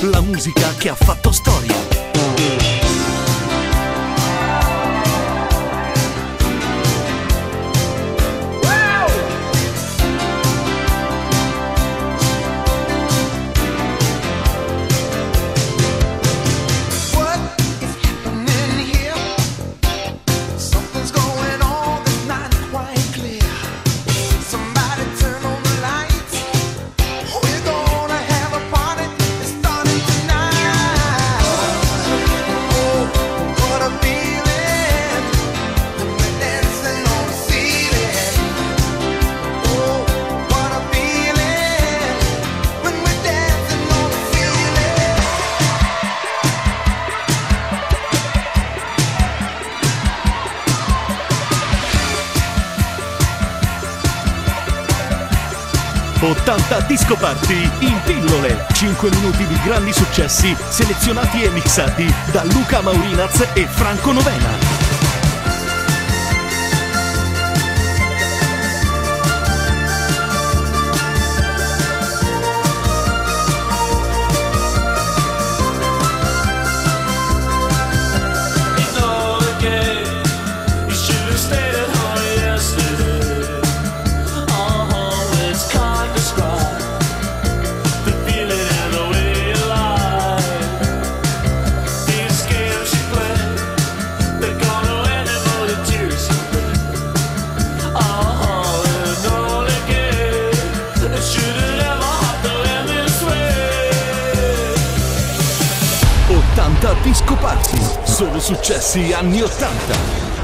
Da, da, da. che ha fatto Disco Party in pillole. 5 minuti di grandi successi selezionati e mixati da Luca Maurinaz e Franco Novena. Successi anni 80.